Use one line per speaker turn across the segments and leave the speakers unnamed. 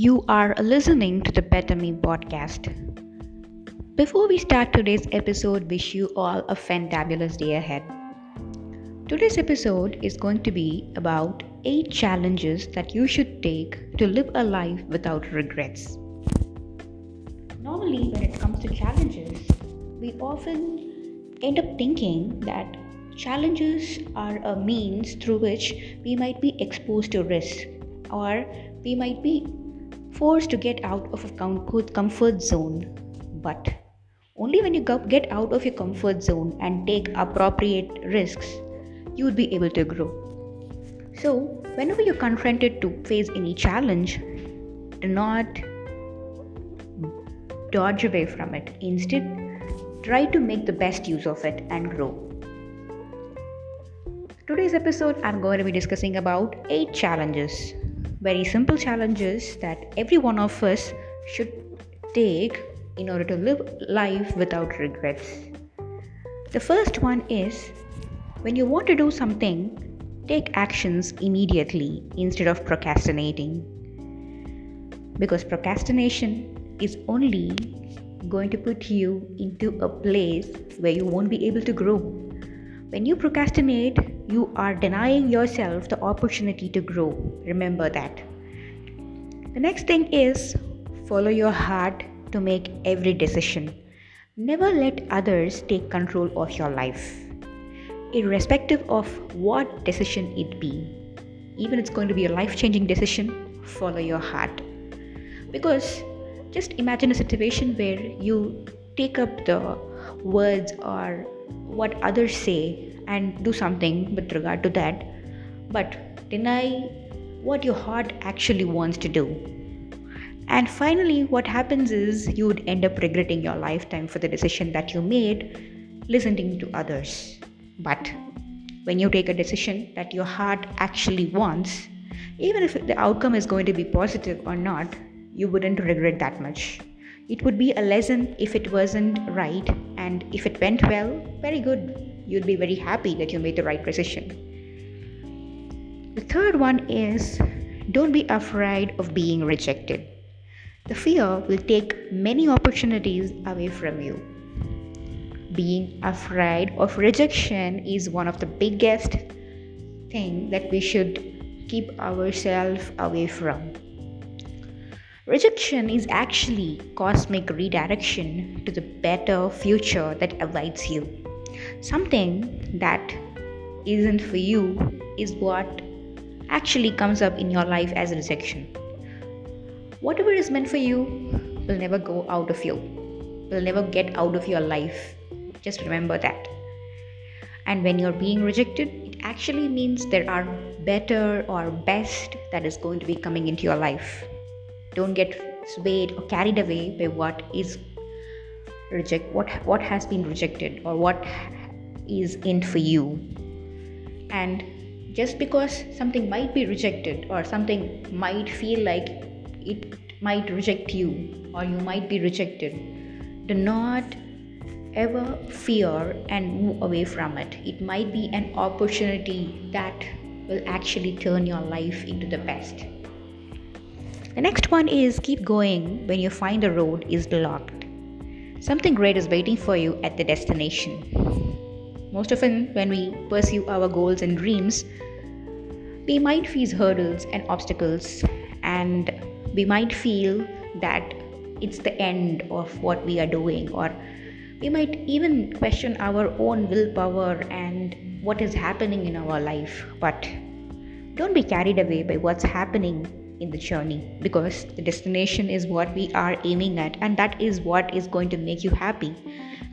You are listening to the Better Me podcast. Before we start today's episode, wish you all a fantabulous day ahead. Today's episode is going to be about 8 challenges that you should take to live a life without regrets. Normally, when it comes to challenges, we often end up thinking that challenges are a means through which we might be exposed to risk or we might be forced to get out of a comfort zone. But only when you get out of your comfort zone and take appropriate risks, you would be able to grow. So, whenever you're confronted to face any challenge, do not dodge away from it. Instead, try to make the best use of it and grow. Today's episode, I'm going to be discussing about 8 challenges very simple challenges that every one of us should take in order to live life without regrets. The first one is when you want to do something, take actions immediately instead of procrastinating. Because procrastination is only going to put you into a place where you won't be able to grow. When you procrastinate, you are denying yourself the opportunity to grow. Remember that. The next thing is follow your heart to make every decision. Never let others take control of your life, irrespective of what decision it be. Even it's going to be a life changing decision, follow your heart. Because just imagine a situation where you take up the words or what others say and do something with regard to that, but deny what your heart actually wants to do. And finally, what happens is you would end up regretting your lifetime for the decision that you made listening to others. But when you take a decision that your heart actually wants, even if the outcome is going to be positive or not, you wouldn't regret that much. It would be a lesson if it wasn't right, and if it went well, very good. You'd be very happy that you made the right decision. The third one is don't be afraid of being rejected. The fear will take many opportunities away from you. Being afraid of rejection is one of the biggest thing that we should keep ourselves away from. Rejection is actually cosmic redirection to the better future that awaits you. Something that isn't for you is what actually comes up in your life as rejection. Whatever is meant for you will never go out of you, will never get out of your life. Just remember that. And when you're being rejected, it actually means there are better or best that is going to be coming into your life. Don't get swayed or carried away by what is reject what what has been rejected or what is in for you. And just because something might be rejected or something might feel like it might reject you or you might be rejected do not ever fear and move away from it. It might be an opportunity that will actually turn your life into the best. The next one is keep going when you find the road is blocked something great is waiting for you at the destination most often, when we pursue our goals and dreams, we might face hurdles and obstacles, and we might feel that it's the end of what we are doing, or we might even question our own willpower and what is happening in our life. But don't be carried away by what's happening in the journey because the destination is what we are aiming at, and that is what is going to make you happy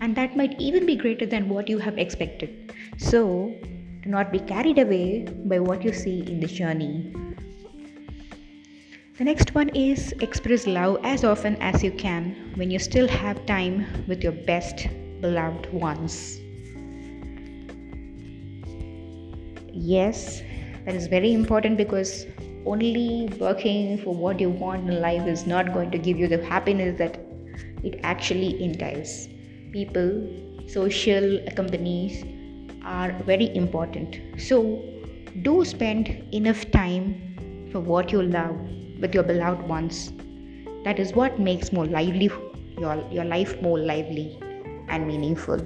and that might even be greater than what you have expected. So, do not be carried away by what you see in the journey. The next one is express love as often as you can when you still have time with your best beloved ones. Yes, that is very important because only working for what you want in life is not going to give you the happiness that it actually entails people, social companies are very important. So, do spend enough time for what you love with your beloved ones. That is what makes more lively your, your life more lively and meaningful.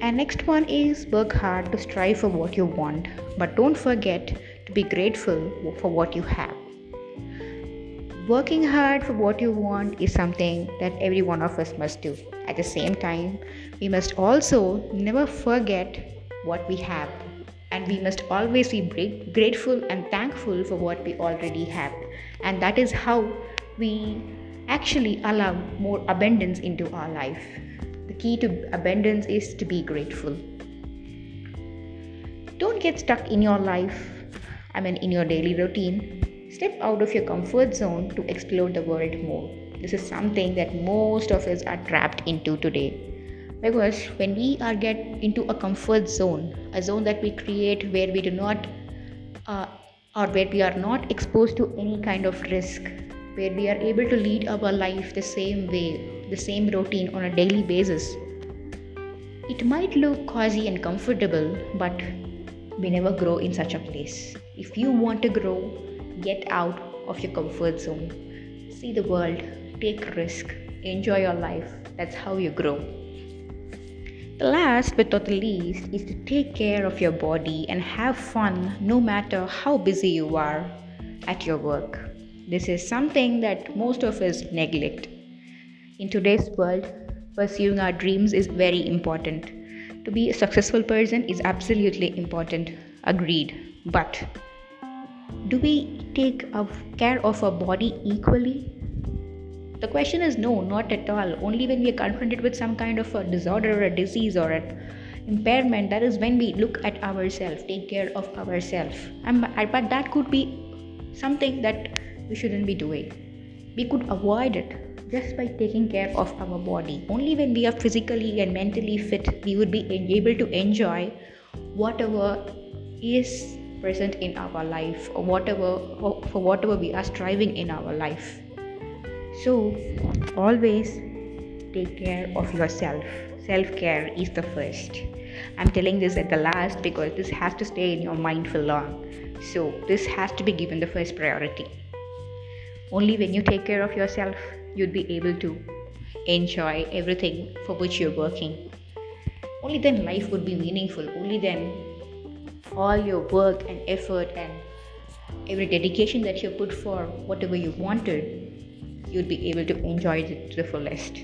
And next one is work hard to strive for what you want, but don't forget to be grateful for what you have. Working hard for what you want is something that every one of us must do. At the same time, we must also never forget what we have, and we must always be grateful and thankful for what we already have. And that is how we actually allow more abundance into our life. The key to abundance is to be grateful. Don't get stuck in your life, I mean, in your daily routine. Step out of your comfort zone to explore the world more. This is something that most of us are trapped into today. Because when we are get into a comfort zone, a zone that we create where we do not uh, or where we are not exposed to any kind of risk, where we are able to lead our life the same way, the same routine on a daily basis. It might look cozy and comfortable, but we never grow in such a place. If you want to grow, get out of your comfort zone. See the world, take risk, enjoy your life. That's how you grow. The last but not the least is to take care of your body and have fun no matter how busy you are at your work. This is something that most of us neglect. In today's world, pursuing our dreams is very important. To be a successful person is absolutely important, agreed. But do we take care of our body equally? The question is no, not at all. Only when we are confronted with some kind of a disorder or a disease or an impairment, that is when we look at ourselves, take care of ourselves. But that could be something that we shouldn't be doing. We could avoid it just by taking care of our body. Only when we are physically and mentally fit, we would be able to enjoy whatever is present in our life or whatever for whatever we are striving in our life. So, always take care of yourself. Self care is the first. I'm telling this at the last because this has to stay in your mind for long. So, this has to be given the first priority. Only when you take care of yourself, you'd be able to enjoy everything for which you're working. Only then life would be meaningful. Only then all your work and effort and every dedication that you put for whatever you wanted, you'd be able to enjoy it to the fullest.